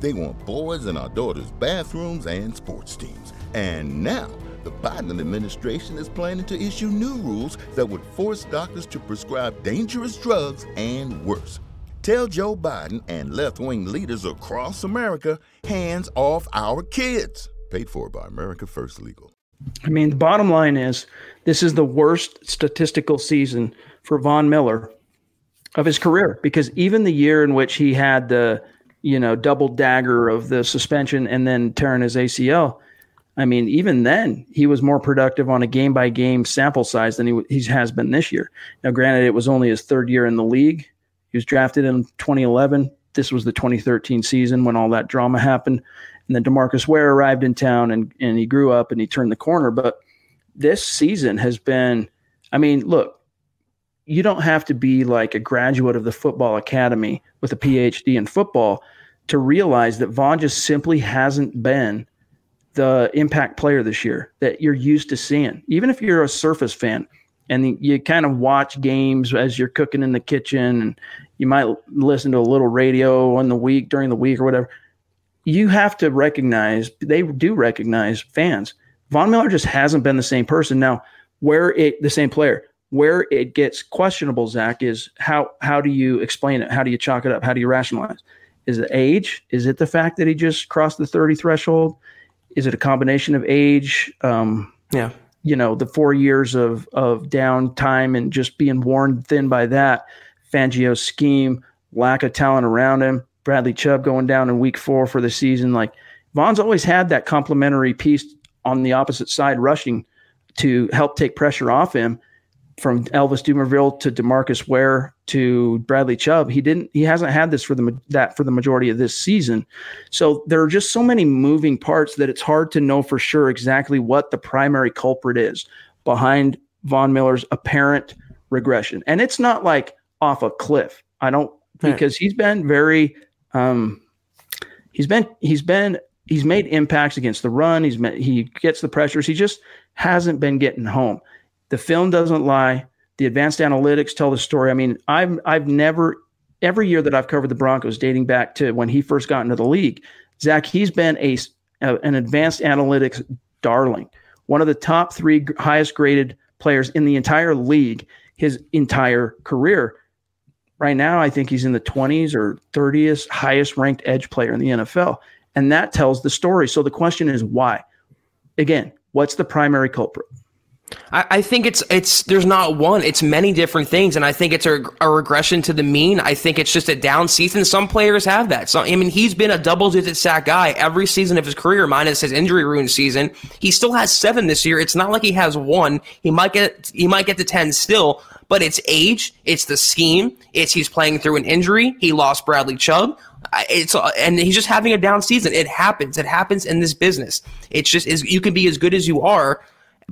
They want boys in our daughters' bathrooms and sports teams. And now, the Biden administration is planning to issue new rules that would force doctors to prescribe dangerous drugs and worse. Tell Joe Biden and left wing leaders across America hands off our kids. Paid for by America First Legal. I mean, the bottom line is this is the worst statistical season for Von Miller of his career because even the year in which he had the, you know, double dagger of the suspension and then tearing his ACL, I mean, even then, he was more productive on a game by game sample size than he, he has been this year. Now, granted, it was only his third year in the league. He was drafted in 2011. This was the 2013 season when all that drama happened. And then DeMarcus Ware arrived in town and, and he grew up and he turned the corner. But this season has been, I mean, look, you don't have to be like a graduate of the football academy with a PhD in football to realize that Von just simply hasn't been the impact player this year that you're used to seeing. Even if you're a Surface fan and you kind of watch games as you're cooking in the kitchen and you might listen to a little radio on the week during the week or whatever, you have to recognize they do recognize fans. Von Miller just hasn't been the same person. Now, where it the same player, where it gets questionable, Zach, is how how do you explain it? How do you chalk it up? How do you rationalize? Is it age? Is it the fact that he just crossed the 30 threshold? is it a combination of age? Um, yeah. You know, the four years of of downtime and just being worn thin by that. Fangio's scheme, lack of talent around him. Bradley Chubb going down in week four for the season. Like Von's always had that complementary piece on the opposite side rushing to help take pressure off him from Elvis Dumervil to DeMarcus Ware to Bradley Chubb. He didn't. He hasn't had this for the that for the majority of this season. So there are just so many moving parts that it's hard to know for sure exactly what the primary culprit is behind Von Miller's apparent regression. And it's not like off a cliff. I don't because he's been very. Um, he's been he's been he's made impacts against the run. He's met, he gets the pressures. He just hasn't been getting home. The film doesn't lie. The advanced analytics tell the story. I mean, I've I've never every year that I've covered the Broncos, dating back to when he first got into the league, Zach, he's been a, a an advanced analytics darling, one of the top three highest graded players in the entire league his entire career. Right now, I think he's in the 20s or 30th highest ranked edge player in the NFL. And that tells the story. So the question is why? Again, what's the primary culprit? I, I, think it's it's there's not one. It's many different things, and I think it's a, a, regression to the mean. I think it's just a down season. Some players have that. So I mean, he's been a double digit sack guy every season of his career, minus his injury ruined season. He still has seven this year. It's not like he has one. He might get he might get to ten still, but it's age, it's the scheme, it's he's playing through an injury. He lost Bradley Chubb. It's and he's just having a down season. It happens. It happens in this business. It's just is you can be as good as you are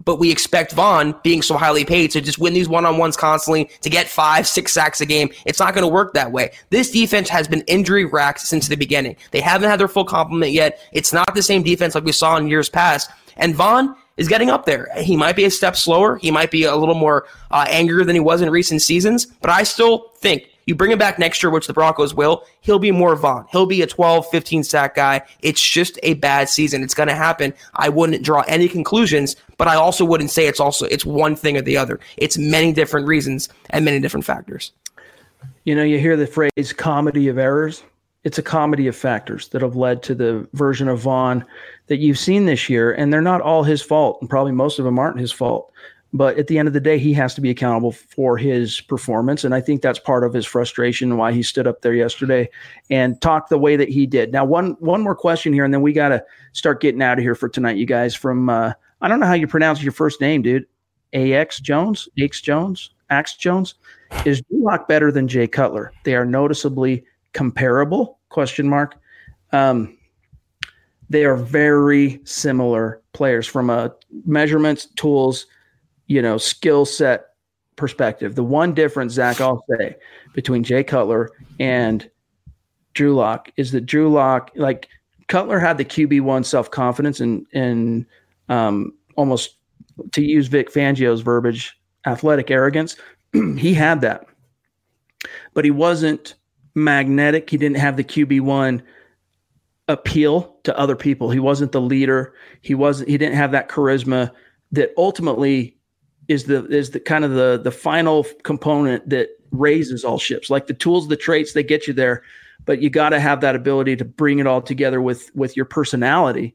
but we expect Von, being so highly paid to just win these one on ones constantly, to get five, six sacks a game. It's not going to work that way. This defense has been injury racked since the beginning. They haven't had their full complement yet. It's not the same defense like we saw in years past. And Von is getting up there. He might be a step slower. He might be a little more uh, angrier than he was in recent seasons, but I still think you bring him back next year, which the Broncos will, he'll be more Von. He'll be a 12, 15 sack guy. It's just a bad season. It's going to happen. I wouldn't draw any conclusions, but I also wouldn't say it's also, it's one thing or the other. It's many different reasons and many different factors. You know, you hear the phrase comedy of errors. It's a comedy of factors that have led to the version of Von that you've seen this year, and they're not all his fault, and probably most of them aren't his fault. But at the end of the day, he has to be accountable for his performance. And I think that's part of his frustration why he stood up there yesterday and talked the way that he did. Now, one one more question here, and then we got to start getting out of here for tonight, you guys. From uh, I don't know how you pronounce your first name, dude. AX Jones, Ax Jones, Ax Jones. Is Drew Lock better than Jay Cutler? They are noticeably comparable? Question mark. Um, they are very similar players from a measurements, tools, you know, skill set perspective. The one difference, Zach, I'll say, between Jay Cutler and Drew Lock is that Drew Lock, like Cutler had the QB one self confidence and and um, almost to use Vic Fangio's verbiage, athletic arrogance. he had that, but he wasn't magnetic. He didn't have the QB one appeal to other people. He wasn't the leader. He wasn't. He didn't have that charisma that ultimately is the is the kind of the the final component that raises all ships. Like the tools, the traits, they get you there, but you got to have that ability to bring it all together with with your personality,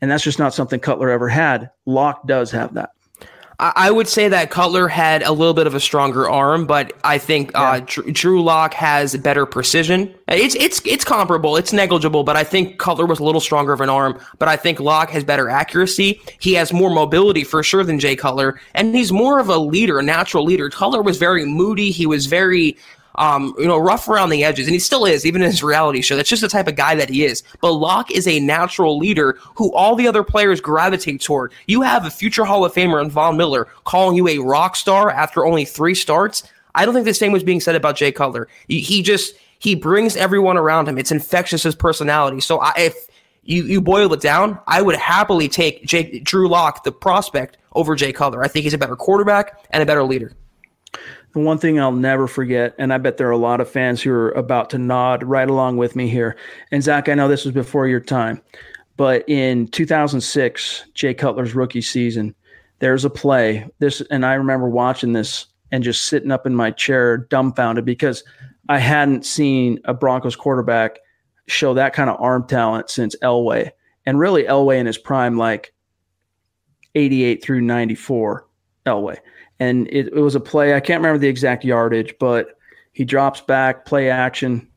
and that's just not something Cutler ever had. Lock does have that. I would say that Cutler had a little bit of a stronger arm, but I think uh, Drew, Drew Lock has better precision. It's it's it's comparable. It's negligible, but I think Cutler was a little stronger of an arm. But I think Lock has better accuracy. He has more mobility for sure than Jay Cutler, and he's more of a leader, a natural leader. Cutler was very moody. He was very um, you know, rough around the edges, and he still is, even in his reality show. That's just the type of guy that he is. But Lock is a natural leader who all the other players gravitate toward. You have a future Hall of Famer in Von Miller calling you a rock star after only three starts. I don't think the same was being said about Jay Cutler. He, just he brings everyone around him. It's infectious his personality. So I, if you you boil it down, I would happily take Drew Lock, the prospect, over Jay Cutler. I think he's a better quarterback and a better leader. The one thing I'll never forget, and I bet there are a lot of fans who are about to nod right along with me here. And Zach, I know this was before your time, but in 2006, Jay Cutler's rookie season, there's a play. This, and I remember watching this and just sitting up in my chair, dumbfounded, because I hadn't seen a Broncos quarterback show that kind of arm talent since Elway, and really Elway in his prime, like 88 through 94, Elway and it, it was a play. I can't remember the exact yardage, but he drops back, play action,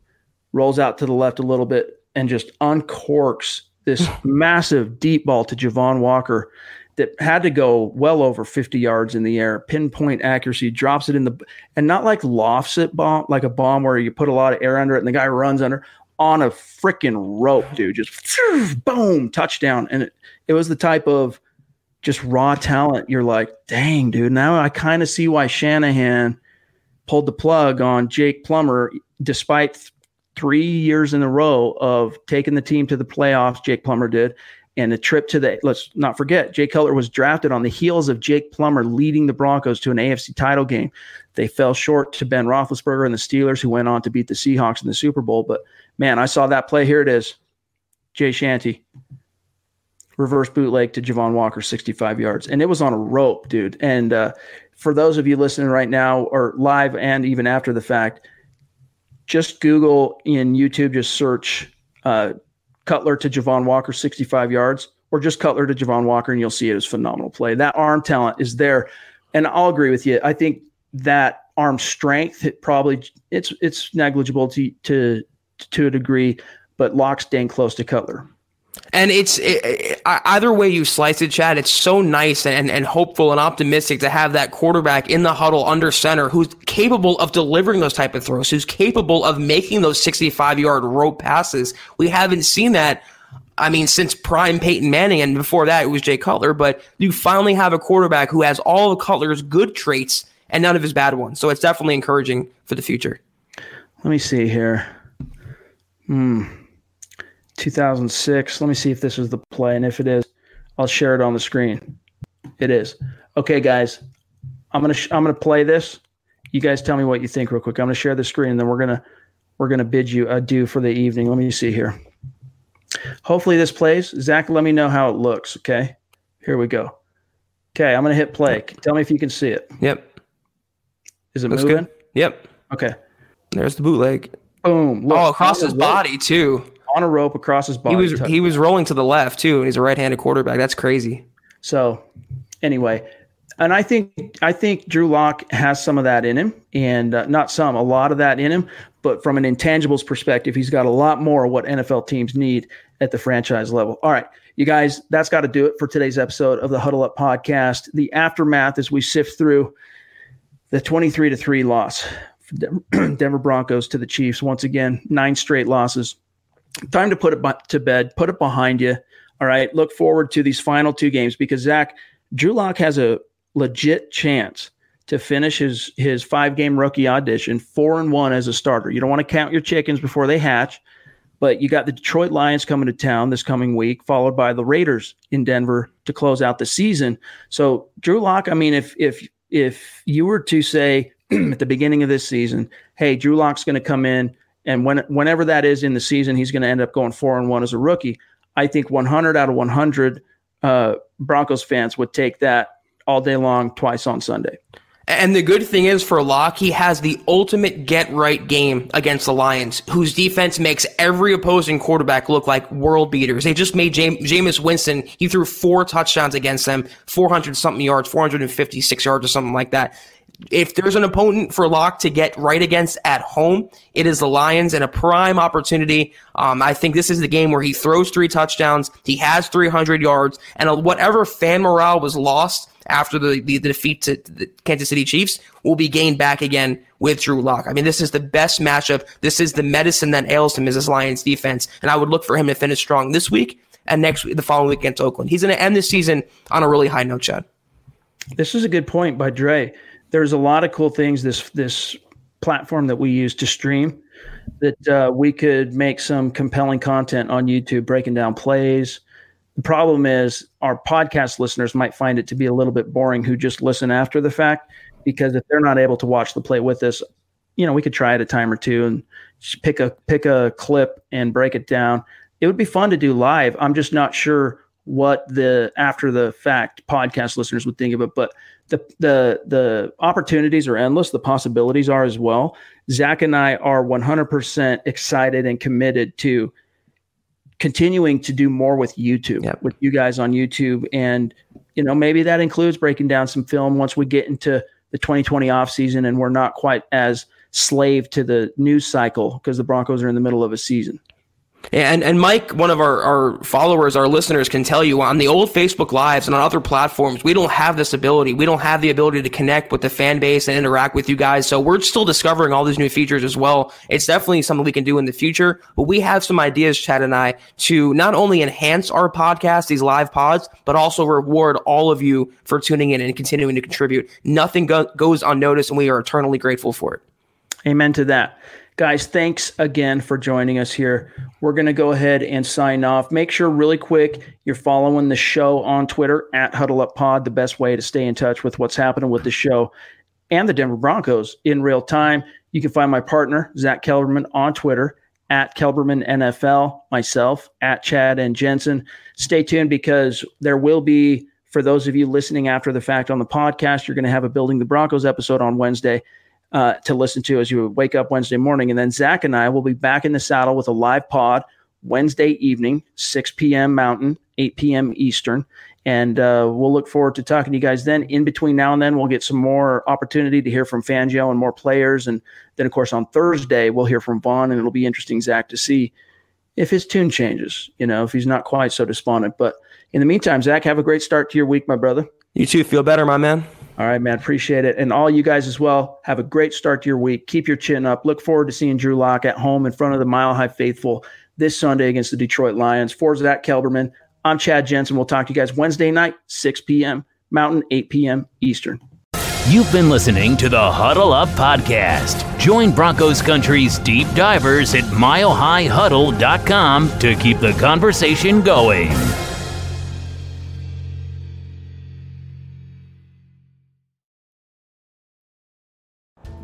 rolls out to the left a little bit, and just uncorks this massive deep ball to Javon Walker that had to go well over 50 yards in the air, pinpoint accuracy, drops it in the and not like lofts it bomb like a bomb where you put a lot of air under it and the guy runs under on a freaking rope, dude. Just boom, touchdown. And it, it was the type of just raw talent, you're like, dang, dude. Now I kind of see why Shanahan pulled the plug on Jake Plummer, despite th- three years in a row of taking the team to the playoffs. Jake Plummer did, and the trip to the. Let's not forget, Jake Cutler was drafted on the heels of Jake Plummer leading the Broncos to an AFC title game. They fell short to Ben Roethlisberger and the Steelers, who went on to beat the Seahawks in the Super Bowl. But man, I saw that play. Here it is, Jay Shanty reverse bootleg to Javon Walker, 65 yards. And it was on a rope, dude. And uh, for those of you listening right now or live and even after the fact, just Google in YouTube, just search uh, Cutler to Javon Walker, 65 yards, or just Cutler to Javon Walker, and you'll see it as phenomenal play. That arm talent is there. And I'll agree with you. I think that arm strength, it probably it's it's negligible to to to a degree, but Lock's staying close to Cutler. And it's it, it, either way you slice it, Chad. It's so nice and, and hopeful and optimistic to have that quarterback in the huddle under center who's capable of delivering those type of throws, who's capable of making those 65 yard rope passes. We haven't seen that. I mean, since prime Peyton Manning, and before that it was Jay Cutler. But you finally have a quarterback who has all of Cutler's good traits and none of his bad ones. So it's definitely encouraging for the future. Let me see here. Hmm. 2006. Let me see if this is the play. And if it is, I'll share it on the screen. It is. Okay, guys, I'm going to, sh- I'm to play this. You guys tell me what you think real quick. I'm going to share the screen and then we're going to, we're to bid you adieu for the evening. Let me see here. Hopefully this plays. Zach, let me know how it looks. Okay. Here we go. Okay. I'm going to hit play. Tell me if you can see it. Yep. Is it Looks moving? Good. Yep. Okay. There's the bootleg. Boom. Look, oh, across his body too on a rope across his body. He was he was rolling to the left too, and he's a right-handed quarterback. That's crazy. So, anyway, and I think I think Drew Lock has some of that in him, and uh, not some, a lot of that in him. But from an intangibles perspective, he's got a lot more of what NFL teams need at the franchise level. All right, you guys, that's got to do it for today's episode of the Huddle Up podcast. The aftermath as we sift through the twenty-three to three loss. Denver Broncos to the Chiefs once again, nine straight losses time to put it to bed, put it behind you. All right. Look forward to these final two games because Zach, Drew Lock has a legit chance to finish his his five game rookie audition four and one as a starter. You don't want to count your chickens before they hatch, but you got the Detroit Lions coming to town this coming week, followed by the Raiders in Denver to close out the season. So Drew Lock, I mean, if if if you were to say at the beginning of this season, hey, Drew Lock's going to come in and when whenever that is in the season, he's going to end up going four and one as a rookie. I think 100 out of 100 uh, Broncos fans would take that all day long, twice on Sunday. And the good thing is for Lock, he has the ultimate get right game against the Lions, whose defense makes every opposing quarterback look like world beaters. They just made Jam- Jameis Winston, he threw four touchdowns against them, 400 something yards, 456 yards or something like that. If there's an opponent for Lock to get right against at home, it is the Lions and a prime opportunity. Um, I think this is the game where he throws three touchdowns, he has 300 yards, and whatever fan morale was lost after the, the, the defeat to the Kansas City Chiefs will be gained back again with Drew Lock. I mean, this is the best matchup. This is the medicine that ails him is this Lions defense. And I would look for him to finish strong this week and next the following week against Oakland. He's going to end this season on a really high note, Chad. This is a good point by Dre. There's a lot of cool things this this platform that we use to stream that uh, we could make some compelling content on YouTube, breaking down plays, the problem is our podcast listeners might find it to be a little bit boring who just listen after the fact because if they're not able to watch the play with us, you know, we could try it a time or two and pick a pick a clip and break it down. It would be fun to do live. I'm just not sure what the after the fact podcast listeners would think of it, but the the the opportunities are endless. The possibilities are as well. Zach and I are 100% excited and committed to continuing to do more with YouTube, yep. with you guys on YouTube. And, you know, maybe that includes breaking down some film once we get into the 2020 off season and we're not quite as slave to the news cycle because the Broncos are in the middle of a season. And and Mike, one of our, our followers, our listeners can tell you on the old Facebook Lives and on other platforms, we don't have this ability. We don't have the ability to connect with the fan base and interact with you guys. So we're still discovering all these new features as well. It's definitely something we can do in the future, but we have some ideas, Chad and I, to not only enhance our podcast, these live pods, but also reward all of you for tuning in and continuing to contribute. Nothing go- goes unnoticed, and we are eternally grateful for it. Amen to that. Guys, thanks again for joining us here. We're going to go ahead and sign off. Make sure, really quick, you're following the show on Twitter at Huddle Up Pod, the best way to stay in touch with what's happening with the show and the Denver Broncos in real time. You can find my partner, Zach Kelberman, on Twitter at Kelberman NFL, myself at Chad and Jensen. Stay tuned because there will be, for those of you listening after the fact on the podcast, you're going to have a Building the Broncos episode on Wednesday uh, to listen to as you wake up Wednesday morning. And then Zach and I will be back in the saddle with a live pod Wednesday evening, 6 p.m. Mountain, 8 p.m. Eastern. And uh, we'll look forward to talking to you guys then. In between now and then, we'll get some more opportunity to hear from Fangio and more players. And then, of course, on Thursday, we'll hear from Von, and it'll be interesting, Zach, to see if his tune changes, you know, if he's not quite so despondent. But in the meantime, Zach, have a great start to your week, my brother. You too. Feel better, my man. All right, man. Appreciate it. And all you guys as well, have a great start to your week. Keep your chin up. Look forward to seeing Drew Lock at home in front of the Mile High Faithful this Sunday against the Detroit Lions. For Zach Kelberman, I'm Chad Jensen. We'll talk to you guys Wednesday night, 6 p.m. Mountain, 8 p.m. Eastern. You've been listening to the Huddle Up Podcast. Join Broncos Country's deep divers at milehighhuddle.com to keep the conversation going.